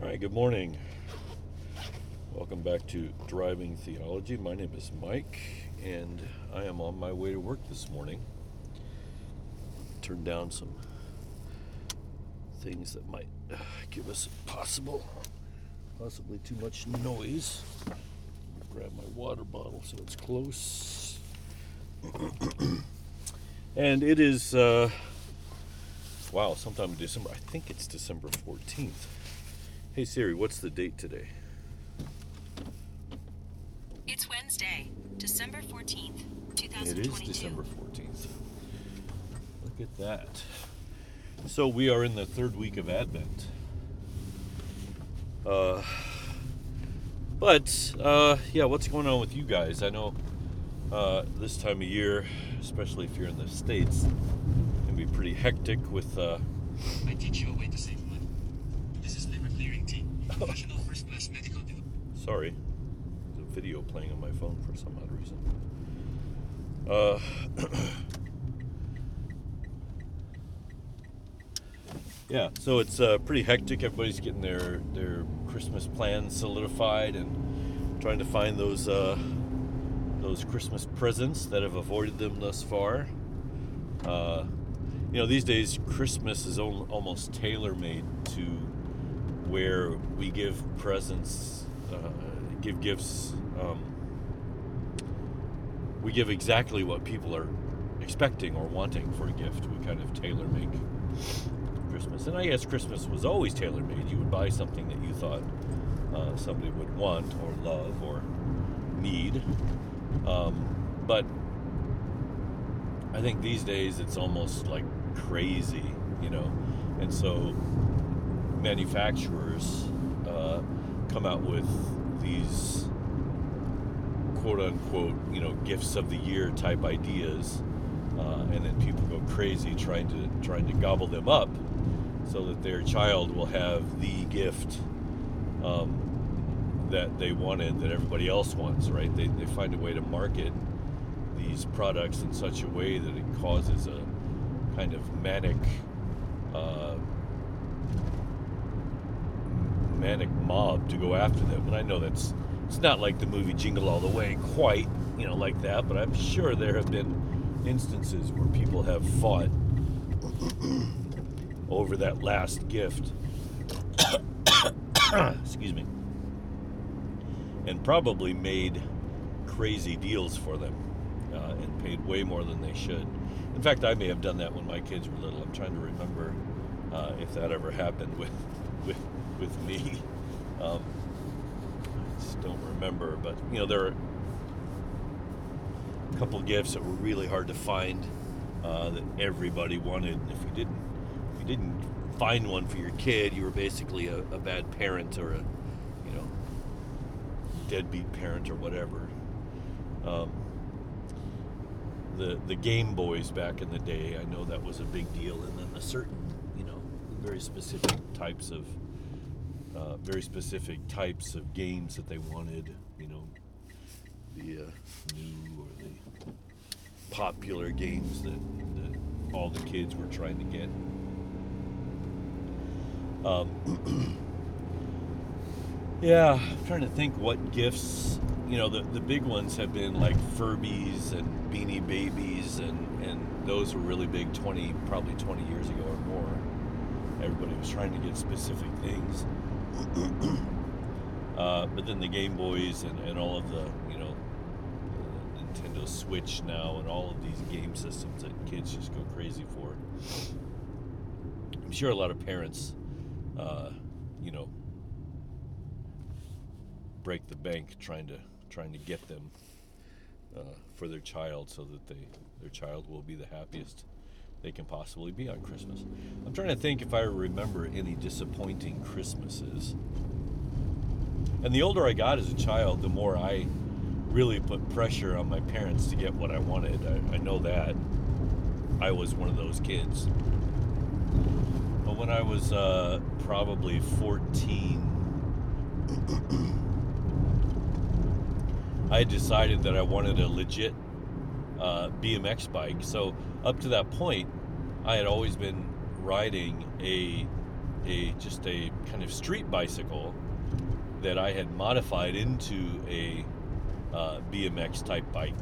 All right, good morning. Welcome back to Driving Theology. My name is Mike, and I am on my way to work this morning. Turn down some things that might give us possible, possibly too much noise. Grab my water bottle so it's close. and it is, uh, wow, sometime in December. I think it's December 14th. Hey Siri, what's the date today? It's Wednesday, December 14th, 2022. is December 14th. Look at that. So we are in the third week of Advent. Uh, but, uh, yeah, what's going on with you guys? I know uh, this time of year, especially if you're in the States, it can be pretty hectic with. Uh, I teach you a way to save money. This is liver clearing tea. Professional first class medical device. Sorry, a video playing on my phone for some odd reason. Uh, yeah, so it's uh, pretty hectic. Everybody's getting their their Christmas plans solidified and trying to find those uh, those Christmas presents that have avoided them thus far. Uh, you know, these days Christmas is almost tailor made to where we give presents, uh, give gifts. Um, we give exactly what people are expecting or wanting for a gift. We kind of tailor make Christmas. And I guess Christmas was always tailor made. You would buy something that you thought uh, somebody would want or love or need. Um, but I think these days it's almost like crazy, you know. And so manufacturers uh, come out with these quote unquote, you know, gifts of the year type ideas, uh, and then people go crazy trying to trying to gobble them up, so that their child will have the gift um, that they wanted that everybody else wants. Right? They they find a way to market these products in such a way that it causes a kind of manic. Uh, manic mob to go after them. And I know that's it's not like the movie Jingle All the Way quite, you know, like that, but I'm sure there have been instances where people have fought over that last gift. Excuse me. And probably made crazy deals for them uh, and paid way more than they should. In fact, I may have done that when my kids were little. I'm trying to remember uh, if that ever happened with with me. Um, I just don't remember, but you know there are a couple gifts that were really hard to find uh, that everybody wanted. And if you didn't, if you didn't find one for your kid, you were basically a, a bad parent or a you know deadbeat parent or whatever. Um, the the Game Boys back in the day, I know that was a big deal, and then the certain you know very specific types of uh, very specific types of games that they wanted, you know, the uh, new or the popular games that, that all the kids were trying to get. Um, yeah, I'm trying to think what gifts, you know, the, the big ones have been like Furbies and Beanie Babies, and, and those were really big 20, probably 20 years ago or more. Everybody was trying to get specific things. Uh, but then the Game Boys and, and all of the, you know, the Nintendo Switch now and all of these game systems that kids just go crazy for. I'm sure a lot of parents, uh, you know, break the bank trying to trying to get them uh, for their child so that they their child will be the happiest they can possibly be on Christmas. I'm trying to think if I remember any disappointing Christmases. And the older I got as a child, the more I really put pressure on my parents to get what I wanted. I, I know that. I was one of those kids. But when I was uh, probably 14, I decided that I wanted a legit uh, BMX bike. So up to that point, I had always been riding a a just a kind of street bicycle that I had modified into a uh, BMX type bike.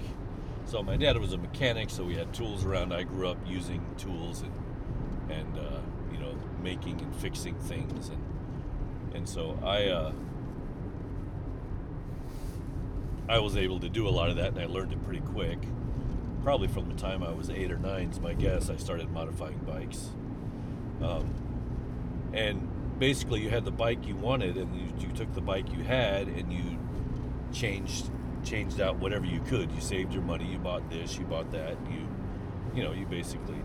So my dad was a mechanic, so we had tools around. I grew up using tools and and uh, you know making and fixing things, and and so I uh, I was able to do a lot of that, and I learned it pretty quick. Probably from the time I was eight or nine is my guess. I started modifying bikes, um, and basically you had the bike you wanted, and you, you took the bike you had, and you changed changed out whatever you could. You saved your money. You bought this. You bought that. You, you know, you basically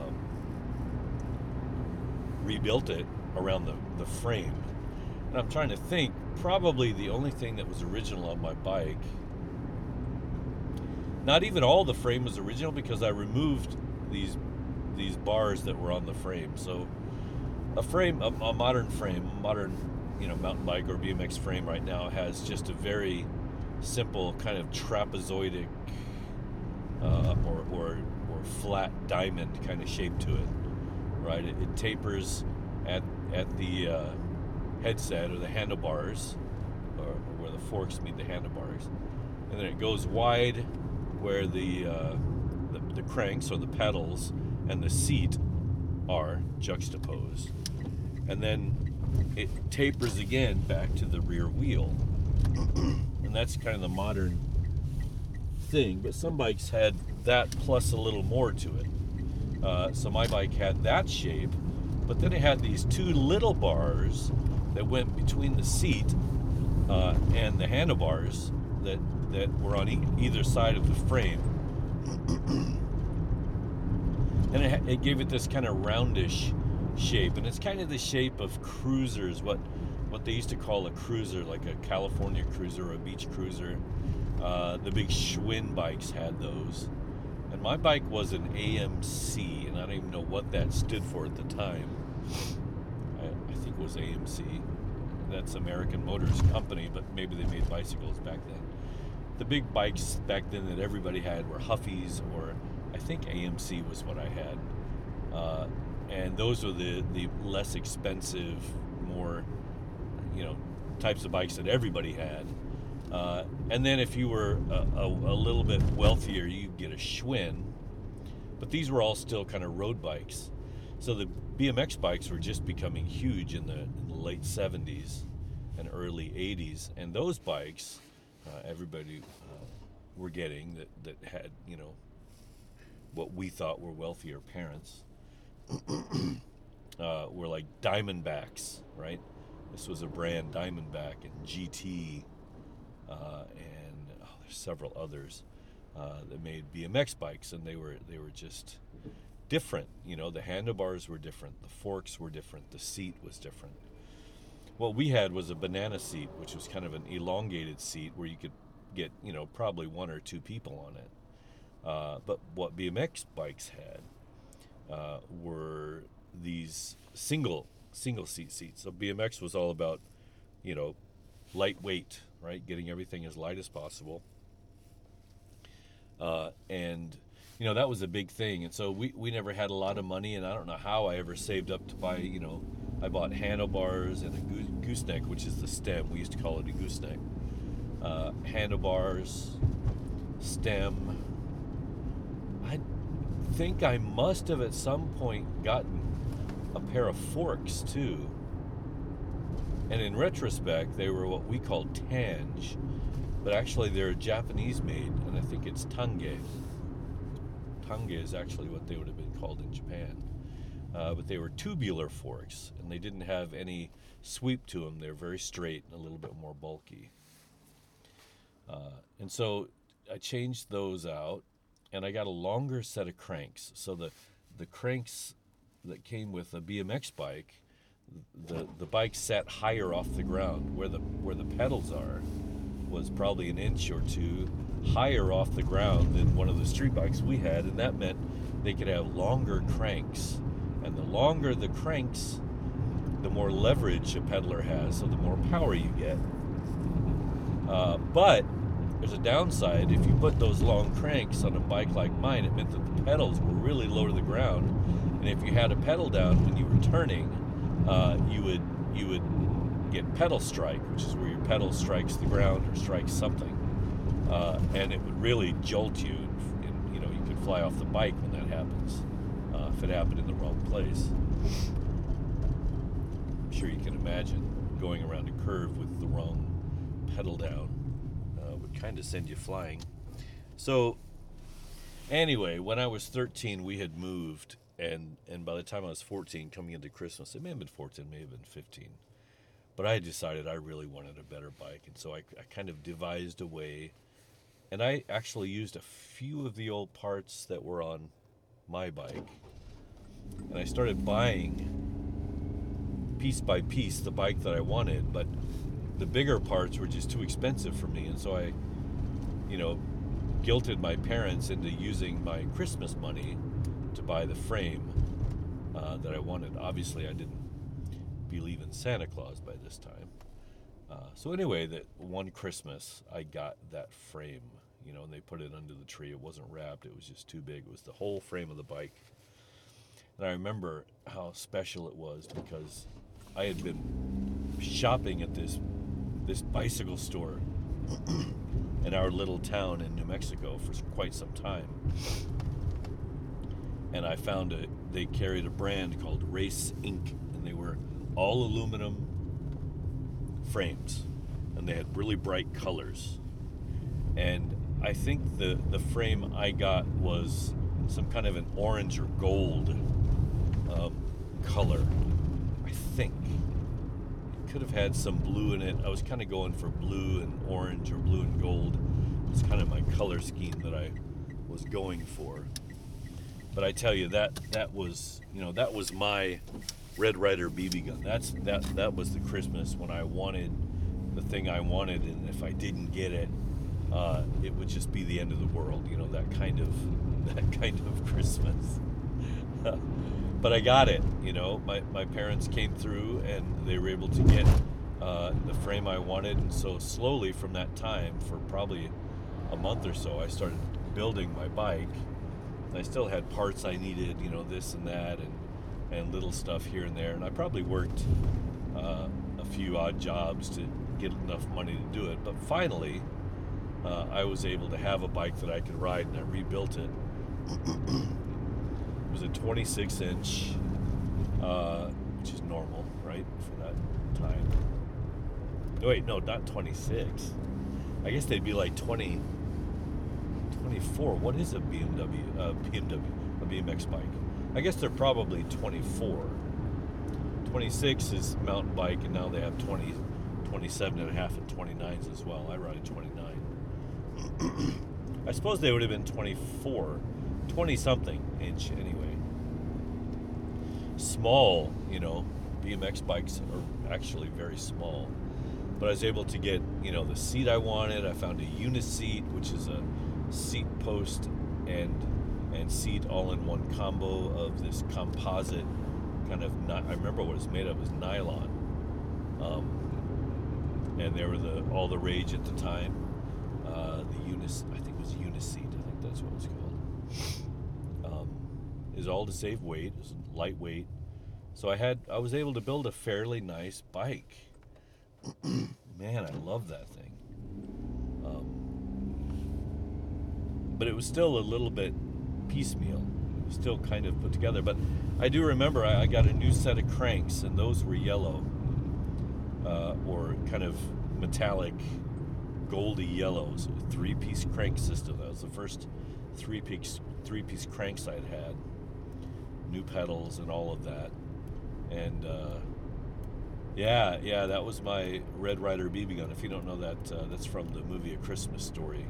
um, rebuilt it around the the frame. And I'm trying to think. Probably the only thing that was original on my bike. Not even all the frame was original because I removed these these bars that were on the frame. So a frame, a, a modern frame, modern you know mountain bike or BMX frame right now has just a very simple kind of trapezoidic uh, or, or, or flat diamond kind of shape to it, right? It, it tapers at, at the uh, headset or the handlebars, or, or, where the forks meet the handlebars, and then it goes wide where the, uh, the, the cranks or the pedals and the seat are juxtaposed, and then it tapers again back to the rear wheel and that's kind of the modern thing. But some bikes had that plus a little more to it. Uh, so my bike had that shape, but then it had these two little bars that went between the seat uh, and the handlebars that that were on e- either side of the frame. and it, it gave it this kind of roundish shape, and it's kind of the shape of cruisers. What what they used to call a cruiser, like a California cruiser or a beach cruiser. Uh, the big Schwinn bikes had those. And my bike was an AMC, and I don't even know what that stood for at the time. I, I think it was AMC. That's American Motors Company, but maybe they made bicycles back then. The big bikes back then that everybody had were Huffies, or I think AMC was what I had. Uh, and those were the, the less expensive, more you know types of bikes that everybody had. Uh, and then if you were a, a, a, little bit wealthier, you'd get a Schwinn. But these were all still kind of road bikes. So the BMX bikes were just becoming huge in the, in the late 70s and early 80s. And those bikes, uh, everybody uh, were getting that, that had, you know, what we thought were wealthier parents, uh, were like Diamondbacks, right? This was a brand Diamondback and GT, uh, and oh, there's several others uh, that made BMX bikes, and they were they were just different. You know, the handlebars were different, the forks were different, the seat was different. What we had was a banana seat, which was kind of an elongated seat where you could get you know probably one or two people on it. Uh, but what BMX bikes had uh, were these single single seat seats. So BMX was all about, you know, lightweight, right? Getting everything as light as possible. Uh, and you know that was a big thing. And so we we never had a lot of money, and I don't know how I ever saved up to buy. You know, I bought handlebars and a gooseneck, which is the stem. We used to call it a gooseneck. Uh, handlebars, stem. I think I must have at some point gotten a pair of forks too. And in retrospect, they were what we call tange, but actually they're Japanese made, and I think it's tange. Tange is actually what they would have been called in Japan. Uh, but they were tubular forks, and they didn't have any sweep to them. They're very straight and a little bit more bulky. Uh, and so I changed those out, and I got a longer set of cranks. So the the cranks that came with a BMX bike, the the bike sat higher off the ground where the where the pedals are was probably an inch or two higher off the ground than one of the street bikes we had and that meant they could have longer cranks and the longer the cranks the more leverage a pedaler has so the more power you get. Uh, but there's a downside. If you put those long cranks on a bike like mine it meant that the pedals were really low to the ground. And if you had a pedal down when you were turning, uh, you would you would get pedal strike, which is where your pedal strikes the ground or strikes something, uh, and it would really jolt you. And, you know, you could fly off the bike when that happens if it happened in the wrong place. I'm sure you can imagine going around a curve with the wrong pedal down uh, would kind of send you flying. So, anyway, when I was 13, we had moved, and and by the time I was 14, coming into Christmas, it may have been 14, may have been 15, but I decided I really wanted a better bike, and so I, I kind of devised a way, and I actually used a few of the old parts that were on my bike, and I started buying piece by piece the bike that I wanted, but the bigger parts were just too expensive for me, and so I, you know, guilted my parents into using my Christmas money to buy the frame uh, that I wanted. Obviously, I didn't believe in Santa Claus by this time. Uh, so anyway, that one Christmas I got that frame, you know, and they put it under the tree. It wasn't wrapped; it was just too big. It was the whole frame of the bike. And I remember how special it was because I had been shopping at this this bicycle store in our little town in New Mexico for quite some time. And I found it. They carried a brand called Race Inc. and they were all aluminum frames, and they had really bright colors. And I think the the frame I got was some kind of an orange or gold color. I think it could have had some blue in it. I was kind of going for blue and orange or blue and gold. It's kind of my color scheme that I was going for. But I tell you that that was you know that was my Red Ryder BB gun. That's that that was the Christmas when I wanted the thing I wanted, and if I didn't get it, uh, it would just be the end of the world. You know that kind of that kind of Christmas. but I got it. You know, my my parents came through and they were able to get uh, the frame I wanted, and so slowly from that time, for probably a month or so, I started building my bike. I still had parts I needed, you know, this and that, and and little stuff here and there. And I probably worked uh, a few odd jobs to get enough money to do it. But finally, uh, I was able to have a bike that I could ride, and I rebuilt it. Was a 26 inch, uh, which is normal, right, for that time. No, wait, no, not 26. I guess they'd be like 20, 24. What is a BMW? BMW, a BMX bike? I guess they're probably 24. 26 is mountain bike, and now they have 20, 27 and a half and 29s as well. I ride a 29. I suppose they would have been 24, 20 something inch anyway. Small, you know, BMX bikes are actually very small. But I was able to get, you know, the seat I wanted. I found a uniseat, which is a seat post and and seat all in one combo of this composite kind of I remember what it's made of is nylon. Um, and they were the all the rage at the time. Uh, the unis I think it was uniseat, I think that's what it's called. Is all to save weight, lightweight. So I had I was able to build a fairly nice bike. Man, I love that thing. Um, but it was still a little bit piecemeal. Still kind of put together. But I do remember I, I got a new set of cranks, and those were yellow uh, or kind of metallic, goldy yellows. Three piece crank system. That was the first three piece three piece cranks I'd had. New pedals and all of that. And uh, yeah, yeah, that was my Red Ryder BB gun. If you don't know that, uh, that's from the movie A Christmas Story.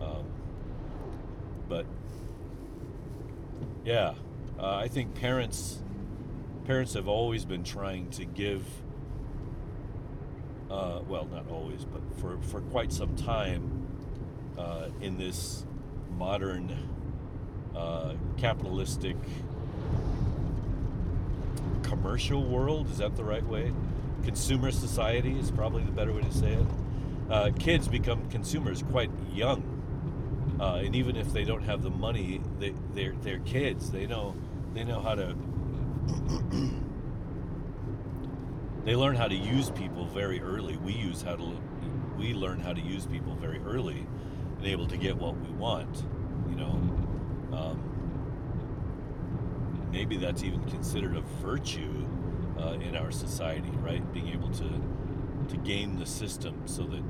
Um, but yeah, uh, I think parents parents have always been trying to give. Uh, well, not always, but for, for quite some time uh, in this modern uh, capitalistic commercial world. Is that the right way? Consumer society is probably the better way to say it. Uh, kids become consumers quite young, uh, and even if they don't have the money, they, they're they're kids. They know they know how to they learn how to use people very early. We use how to we learn how to use people very early, and able to get what we want. You know, um, maybe that's even considered a virtue uh, in our society, right? Being able to to game the system so that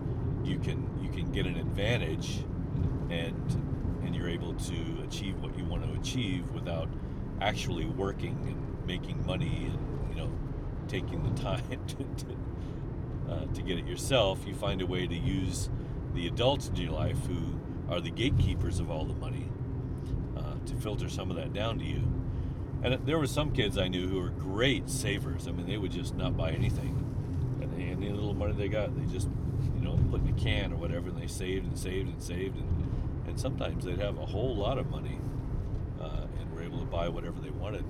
you can you can get an advantage, and and you're able to achieve what you want to achieve without actually working and making money and you know taking the time to, to, uh, to get it yourself, you find a way to use the adults in your life who are the gatekeepers of all the money uh, to filter some of that down to you. And there were some kids I knew who were great savers. I mean, they would just not buy anything. And they, any little money they got, they just, you know, put in a can or whatever, and they saved and saved and saved. And, and sometimes they'd have a whole lot of money uh, and were able to buy whatever they wanted.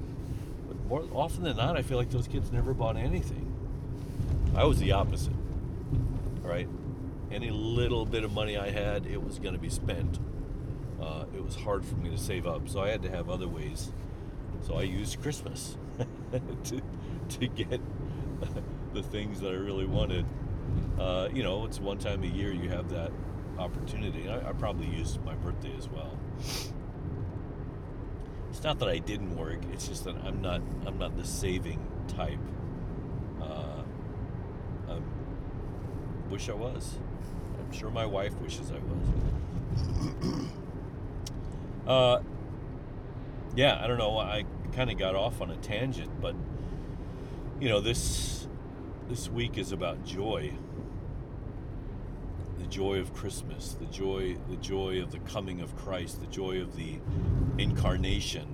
But more often than not, I feel like those kids never bought anything. I was the opposite. Right? Any little bit of money I had, it was going to be spent. Uh, it was hard for me to save up, so I had to have other ways. So I used Christmas to, to get the things that I really wanted. Uh, you know, it's one time a year you have that opportunity. I, I probably used my birthday as well. It's not that I didn't work. It's just that I'm not. I'm not the saving type. Uh, I wish I was. I'm sure my wife wishes I was. uh, yeah, I don't know. I kind of got off on a tangent, but you know this this week is about joy. The joy of Christmas, the joy the joy of the coming of Christ, the joy of the incarnation,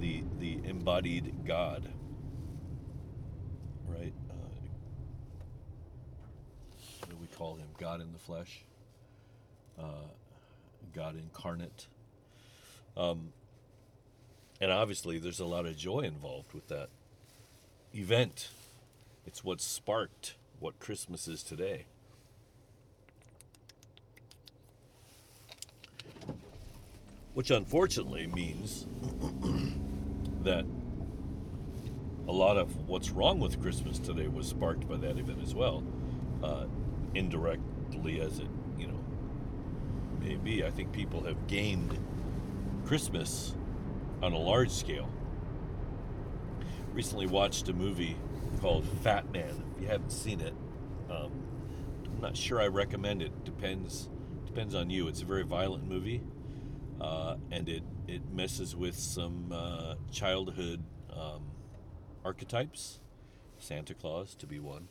the the embodied God. Right? Uh, what do we call him? God in the flesh. Uh, God incarnate. Um, and obviously, there's a lot of joy involved with that event. It's what sparked what Christmas is today. Which unfortunately means that a lot of what's wrong with Christmas today was sparked by that event as well, uh, indirectly as it, you know, may be. I think people have gamed Christmas on a large scale. Recently watched a movie called Fat Man. If you haven't seen it, um, I'm not sure I recommend it. Depends depends on you. It's a very violent movie, uh, and it it messes with some uh, childhood um, archetypes. Santa Claus to be one.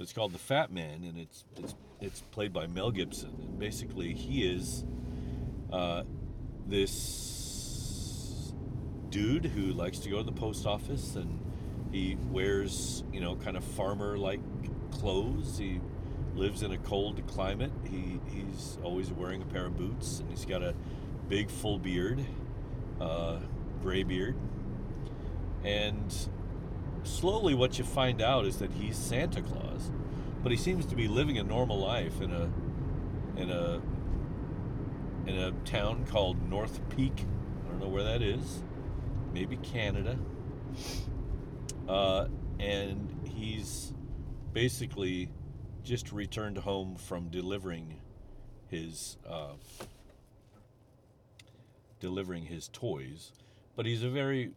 It's called The Fat Man, and it's it's it's played by Mel Gibson. And basically, he is uh, this dude who likes to go to the post office and he wears, you know, kind of farmer like clothes. He lives in a cold climate. He, he's always wearing a pair of boots and he's got a big full beard, uh, gray beard. And slowly, what you find out is that he's Santa Claus, but he seems to be living a normal life in a in a in a town called North Peak. I don't know where that is maybe Canada. Uh, and he's basically just returned home from delivering his uh, delivering his toys. But he's a very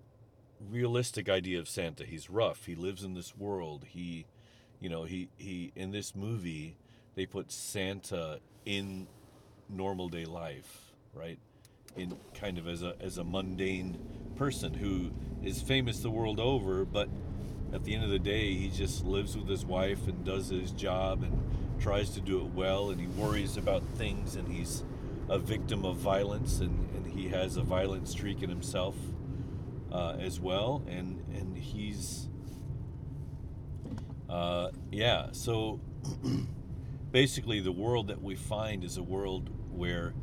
realistic idea of Santa. He's rough. He lives in this world. He, you know, he he in this movie they put Santa in normal day life, right? In kind of as a as a mundane person who is famous the world over, but at the end of the day, he just lives with his wife and does his job and tries to do it well, and he worries about things, and he's a victim of violence, and, and he has a violent streak in himself uh, as well, and and he's uh, yeah. So basically, the world that we find is a world where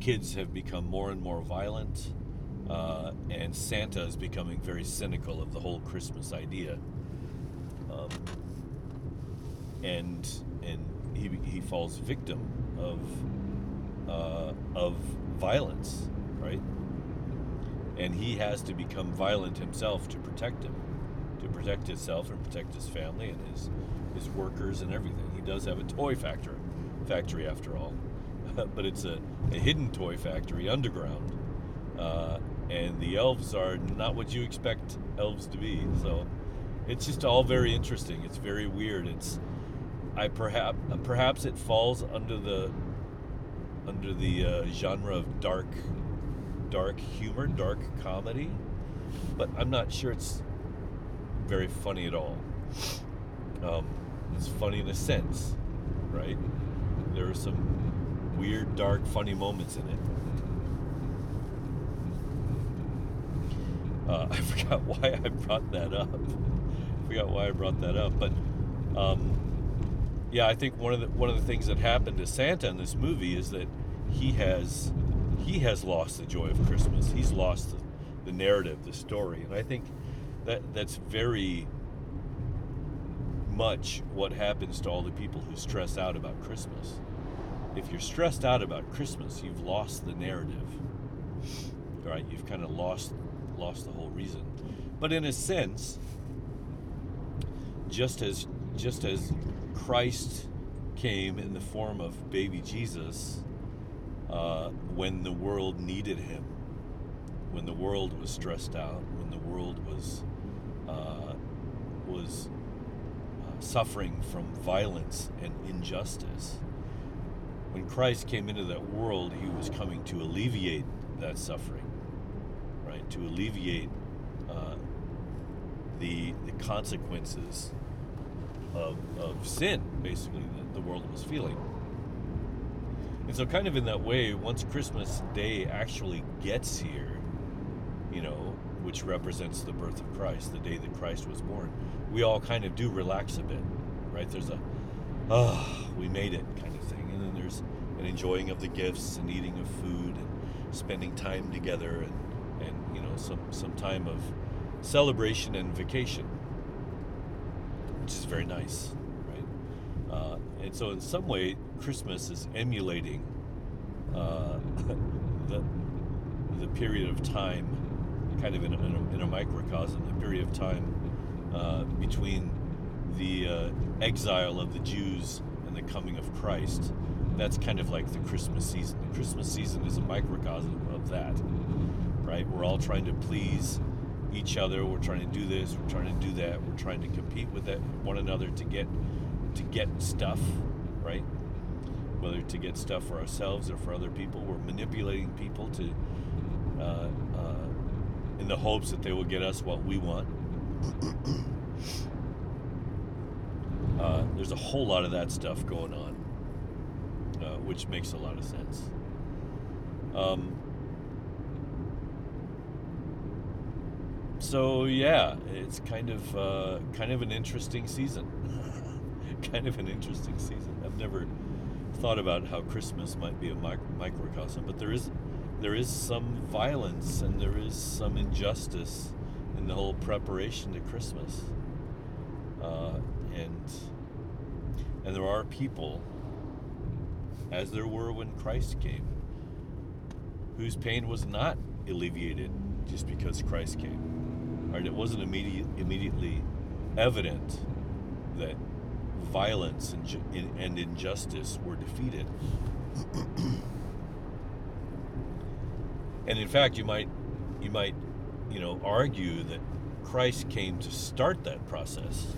kids have become more and more violent uh, and Santa is becoming very cynical of the whole Christmas idea. Um, and and he, he falls victim of uh, of violence, right? And he has to become violent himself to protect him. to protect himself and protect his family and his his workers and everything. He does have a toy factory, factory after all, but it's a, a hidden toy factory underground, uh, and the elves are not what you expect elves to be. So it's just all very interesting. It's very weird. It's I perhaps perhaps it falls under the under the uh, genre of dark dark humor, dark comedy, but I'm not sure it's very funny at all. Um, it's funny in a sense, right? There are some weird, dark, funny moments in it. Uh, I forgot why I brought that up. I forgot why I brought that up, but um, yeah, I think one of the one of the things that happened to Santa in this movie is that he has he has lost the joy of Christmas. He's lost the, the narrative, the story, and I think that that's very much what happens to all the people who stress out about Christmas. If you're stressed out about Christmas, you've lost the narrative. Right? You've kind of lost lost the whole reason. But in a sense, just as just as Christ came in the form of baby Jesus uh, when the world needed him, when the world was stressed out, when the world was uh, was uh, suffering from violence and injustice. When Christ came into that world, he was coming to alleviate that suffering, right? To alleviate uh, the the consequences of, of sin, basically, that the world was feeling. And so, kind of in that way, once Christmas Day actually gets here, you know, which represents the birth of Christ, the day that Christ was born, we all kind of do relax a bit, right? There's a, oh, we made it kind of thing. And then there's an enjoying of the gifts and eating of food and spending time together and, and you know, some, some time of celebration and vacation, which is very nice, right? Uh, and so, in some way, Christmas is emulating uh, the, the period of time kind of in a, in a, in a microcosm, the period of time uh, between the uh, exile of the Jews and the coming of Christ. That's kind of like the Christmas season. The Christmas season is a microcosm of that, right? We're all trying to please each other. We're trying to do this. We're trying to do that. We're trying to compete with that, one another to get to get stuff, right? Whether to get stuff for ourselves or for other people. We're manipulating people to. Uh, uh, in the hopes that they will get us what we want. Uh, there's a whole lot of that stuff going on, which makes a lot of sense. Um, so yeah, it's kind of uh, kind of an interesting season. kind of an interesting season. I've never thought about how Christmas might be a microcosm, but there is there is some violence and there is some injustice in the whole preparation to Christmas. Uh, and and there are people, as there were when Christ came, whose pain was not alleviated just because Christ came. Right? It wasn't immediate, immediately evident that violence and, and injustice were defeated. And in fact, you might you might you know argue that Christ came to start that process,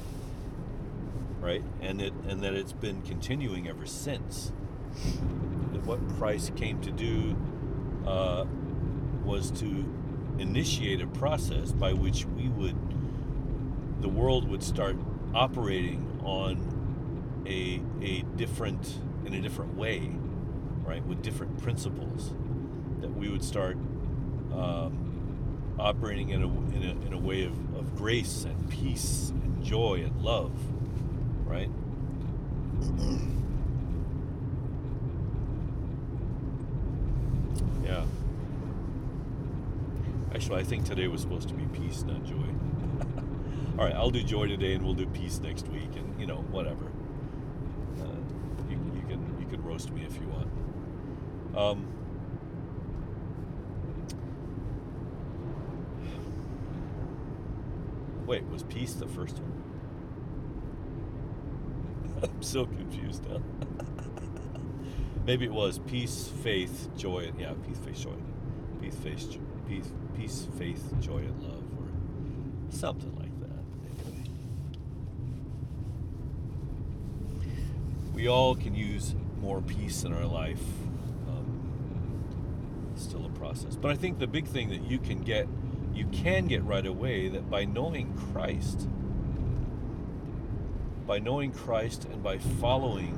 right? And it and that it's been continuing ever since. What Christ came to do uh, was to initiate a process by which we would the world would start operating on a a different in a different way, right? With different principles that we would start um, operating in a, in a, in a way of, of grace and peace and joy and love, right? yeah. Actually, I think today was supposed to be peace, not joy. All right, I'll do joy today, and we'll do peace next week, and you know, whatever. Uh, you, you can you can roast me if you want. Um, Wait, was peace the first one? I'm so confused now. Maybe it was peace, faith, joy. Yeah, peace, faith, joy. Peace, faith, jo- peace, peace, faith, joy, and love, or something like that. Anyway. We all can use more peace in our life. Um, still a process, but I think the big thing that you can get, you can get right away, that by knowing Christ, by knowing Christ and by following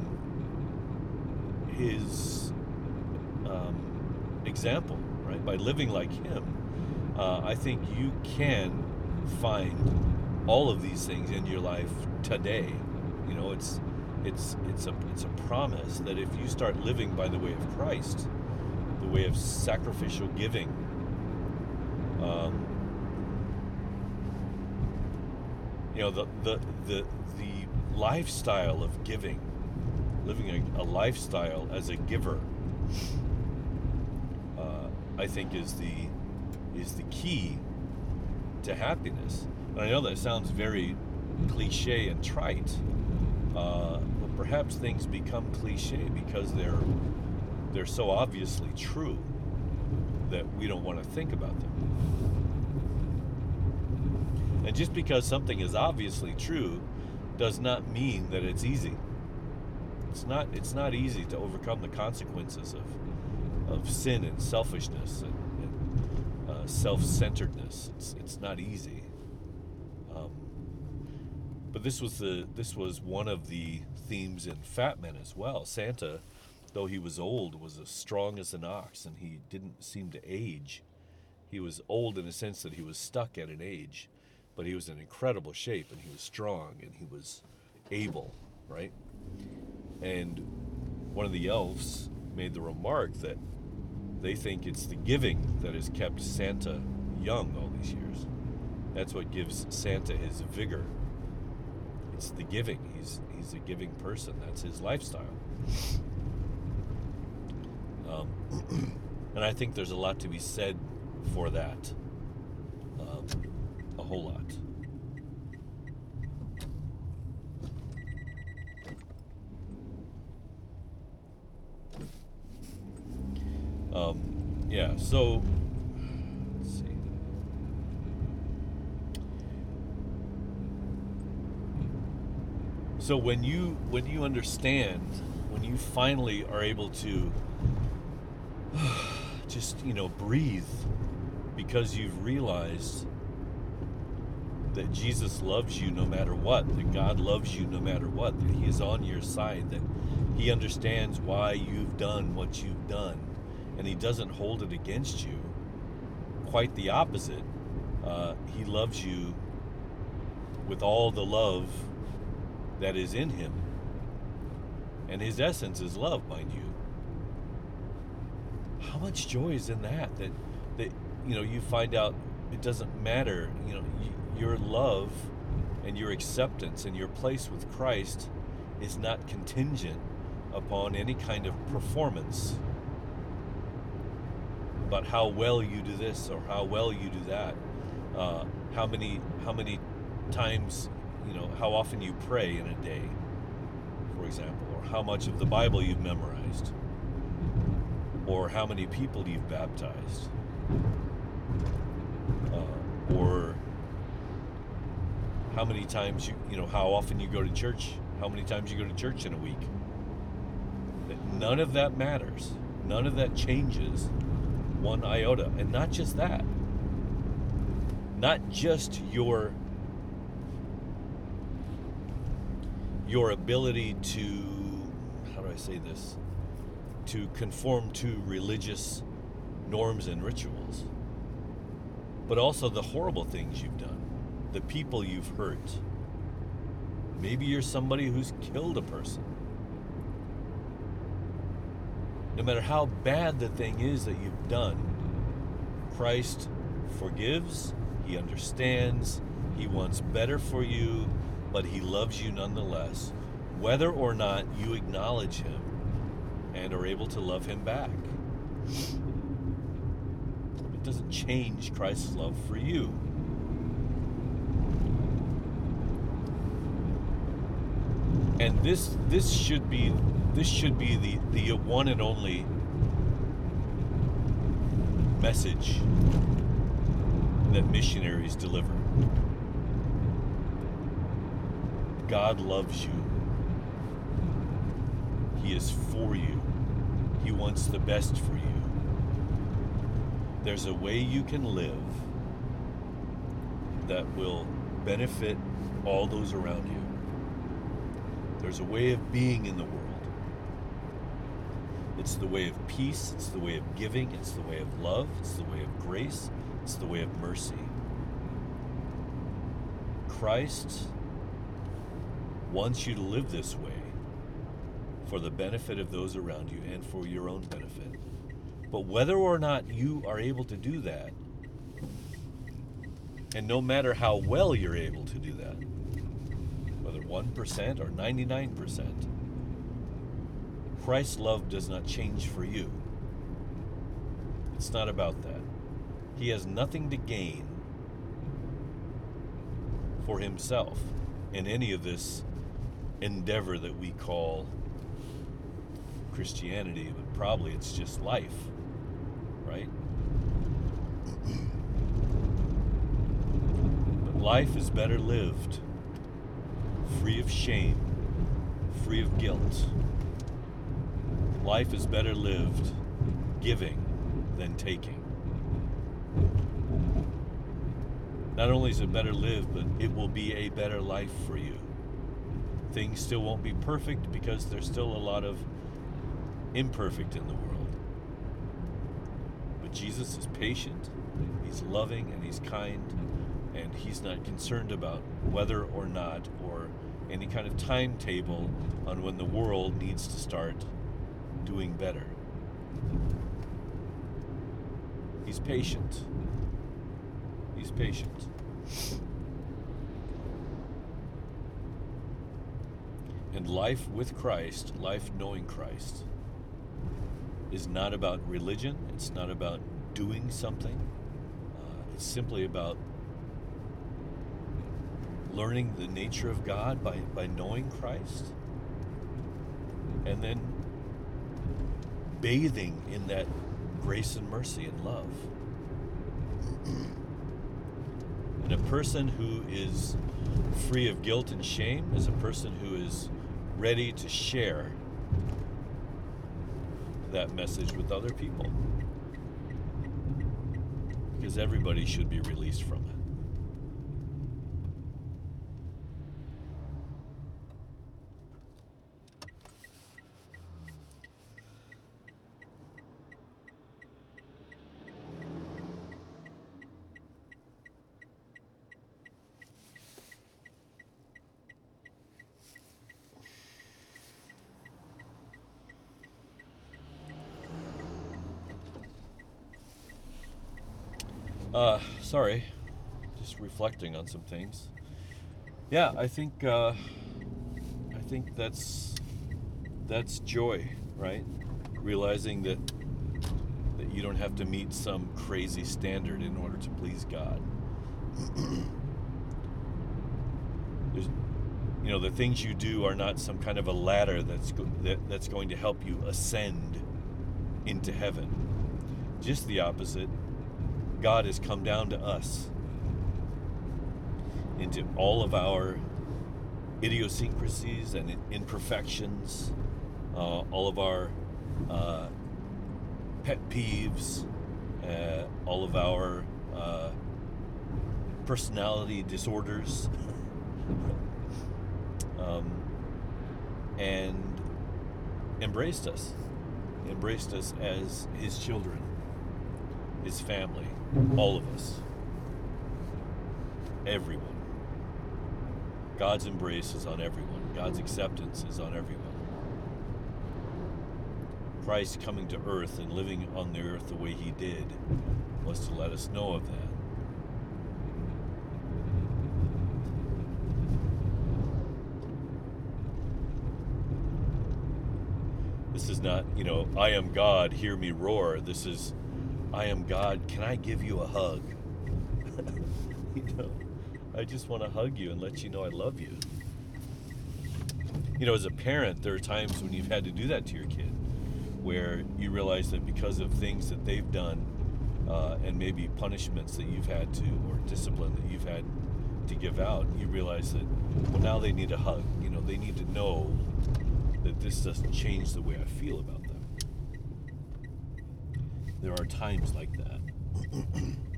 His um, example, By living like Him, uh, I think you can find all of these things in your life today. You know, it's it's it's a it's a promise that if you start living by the way of Christ, the way of sacrificial giving, um, you know, the the the the lifestyle of giving, living a, a lifestyle as a giver, I think is the is the key to happiness. And I know that sounds very cliche and trite, uh, but perhaps things become cliche because they're they're so obviously true that we don't want to think about them. And just because something is obviously true does not mean that it's easy. It's not it's not easy to overcome the consequences of of sin and selfishness and, and uh, self-centeredness. It's it's not easy. Um, but this was the this was one of the themes in Fat Men as well. Santa, though he was old, was as strong as an ox, and he didn't seem to age. He was old in the sense that he was stuck at an age, but he was in incredible shape, and he was strong, and he was able, right? And one of the elves made the remark that they think it's the giving that has kept Santa young all these years. That's what gives Santa his vigor. It's the giving. He's he's a giving person. That's his lifestyle. Um, and I think there's a lot to be said for that. Um, a whole lot. Um, yeah. So let's see. So when you when you understand, when you finally are able to just you know breathe because you've realized that Jesus loves you no matter what, that God loves you no matter what, that He is on your side, that He understands why you've done what you've done, and He doesn't hold it against you. Quite the opposite. Uh, he loves you with all the love that is in Him. And His essence is love, mind you. How much joy is in that? That, that you know, you find out it doesn't matter. You know, y- your love and your acceptance and your place with Christ is not contingent upon any kind of performance. About how well you do this or how well you do that, uh, how many how many times, you know, how often you pray in a day, for example, or how much of the Bible you've memorized, or how many people you've baptized, uh, or how many times you you know how often you go to church how many times you go to church in a week. None of that matters. None of that changes one iota and not just that not just your your ability to how do i say this to conform to religious norms and rituals but also the horrible things you've done the people you've hurt. Maybe you're somebody who's killed a person. No matter how bad the thing is that you've done, Christ forgives, He understands, He wants better for you, but He loves you nonetheless, whether or not you acknowledge Him and are able to love Him back. It doesn't change Christ's love for you. And this this should be this should be the the one and only message that missionaries deliver. God loves you. He is for you. He wants the best for you. There's a way you can live that will benefit all those around you. There's a way of being in the world. It's the way of peace, it's the way of giving, it's the way of love, it's the way of grace, it's the way of mercy. Christ wants you to live this way for the benefit of those around you and for your own benefit. But whether or not you are able to do that, and no matter how well you're able to do that, whether 1% or 99%, Christ's love does not change for you. It's not about that. He has nothing to gain for himself in any of this endeavor that we call Christianity, but probably it's just life, right? but life is better lived free of shame, free of guilt. Life is better lived giving than taking. Not only is it better lived, but it will be a better life for you. Things still won't be perfect because there's still a lot of imperfect in the world. But Jesus is patient, He's loving, and He's kind, and He's not concerned about whether or not or any kind of timetable on when the world needs to start doing better. He's patient. He's patient. And life with Christ, life knowing Christ, is not about religion. It's not about doing something. Uh, it's simply about learning the nature of God by, by knowing Christ and then bathing in that grace and mercy and love. and a person who is free of guilt and shame is a person who is ready to share that message with other people. Because everybody should be released from it. Reflecting on some things. Yeah, I think uh, I think that's that's joy, right? Realizing that that you don't have to meet some crazy standard in order to please God. There's, you know, the things you do are not some kind of a ladder that's go- that, that's going to help you ascend into heaven. Just the opposite God has come down to us into all of our idiosyncrasies and imperfections, uh, all of our uh, pet peeves, uh, all of our uh, personality disorders, um, and embraced us, embraced us as His children, His family all of us. Everyone. God's embrace is on everyone. God's acceptance is on everyone. Christ coming to earth and living on the earth the way he did was to let us know of that. This is not, you know, I am God, hear me roar. This is I am God. Can I give you a hug? you know, I just want to hug you and let you know I love you. you know, as a parent, there are times when you've had to do that to your kid, where you realize that because of things that they've done, uh, and maybe punishments that you've had to, or discipline that you've had to give out, you realize that well, now they need a hug. You know, they need to know that this doesn't change the way I feel about them. There are times like that.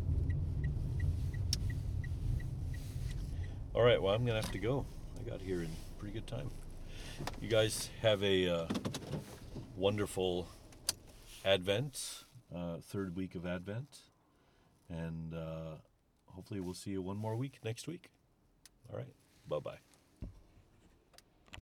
All right, well, I'm gonna have to go. I got here in pretty good time. You guys have a uh, wonderful Advent, uh, third week of Advent, and uh, hopefully we'll see you one more week next week. All right, bye bye.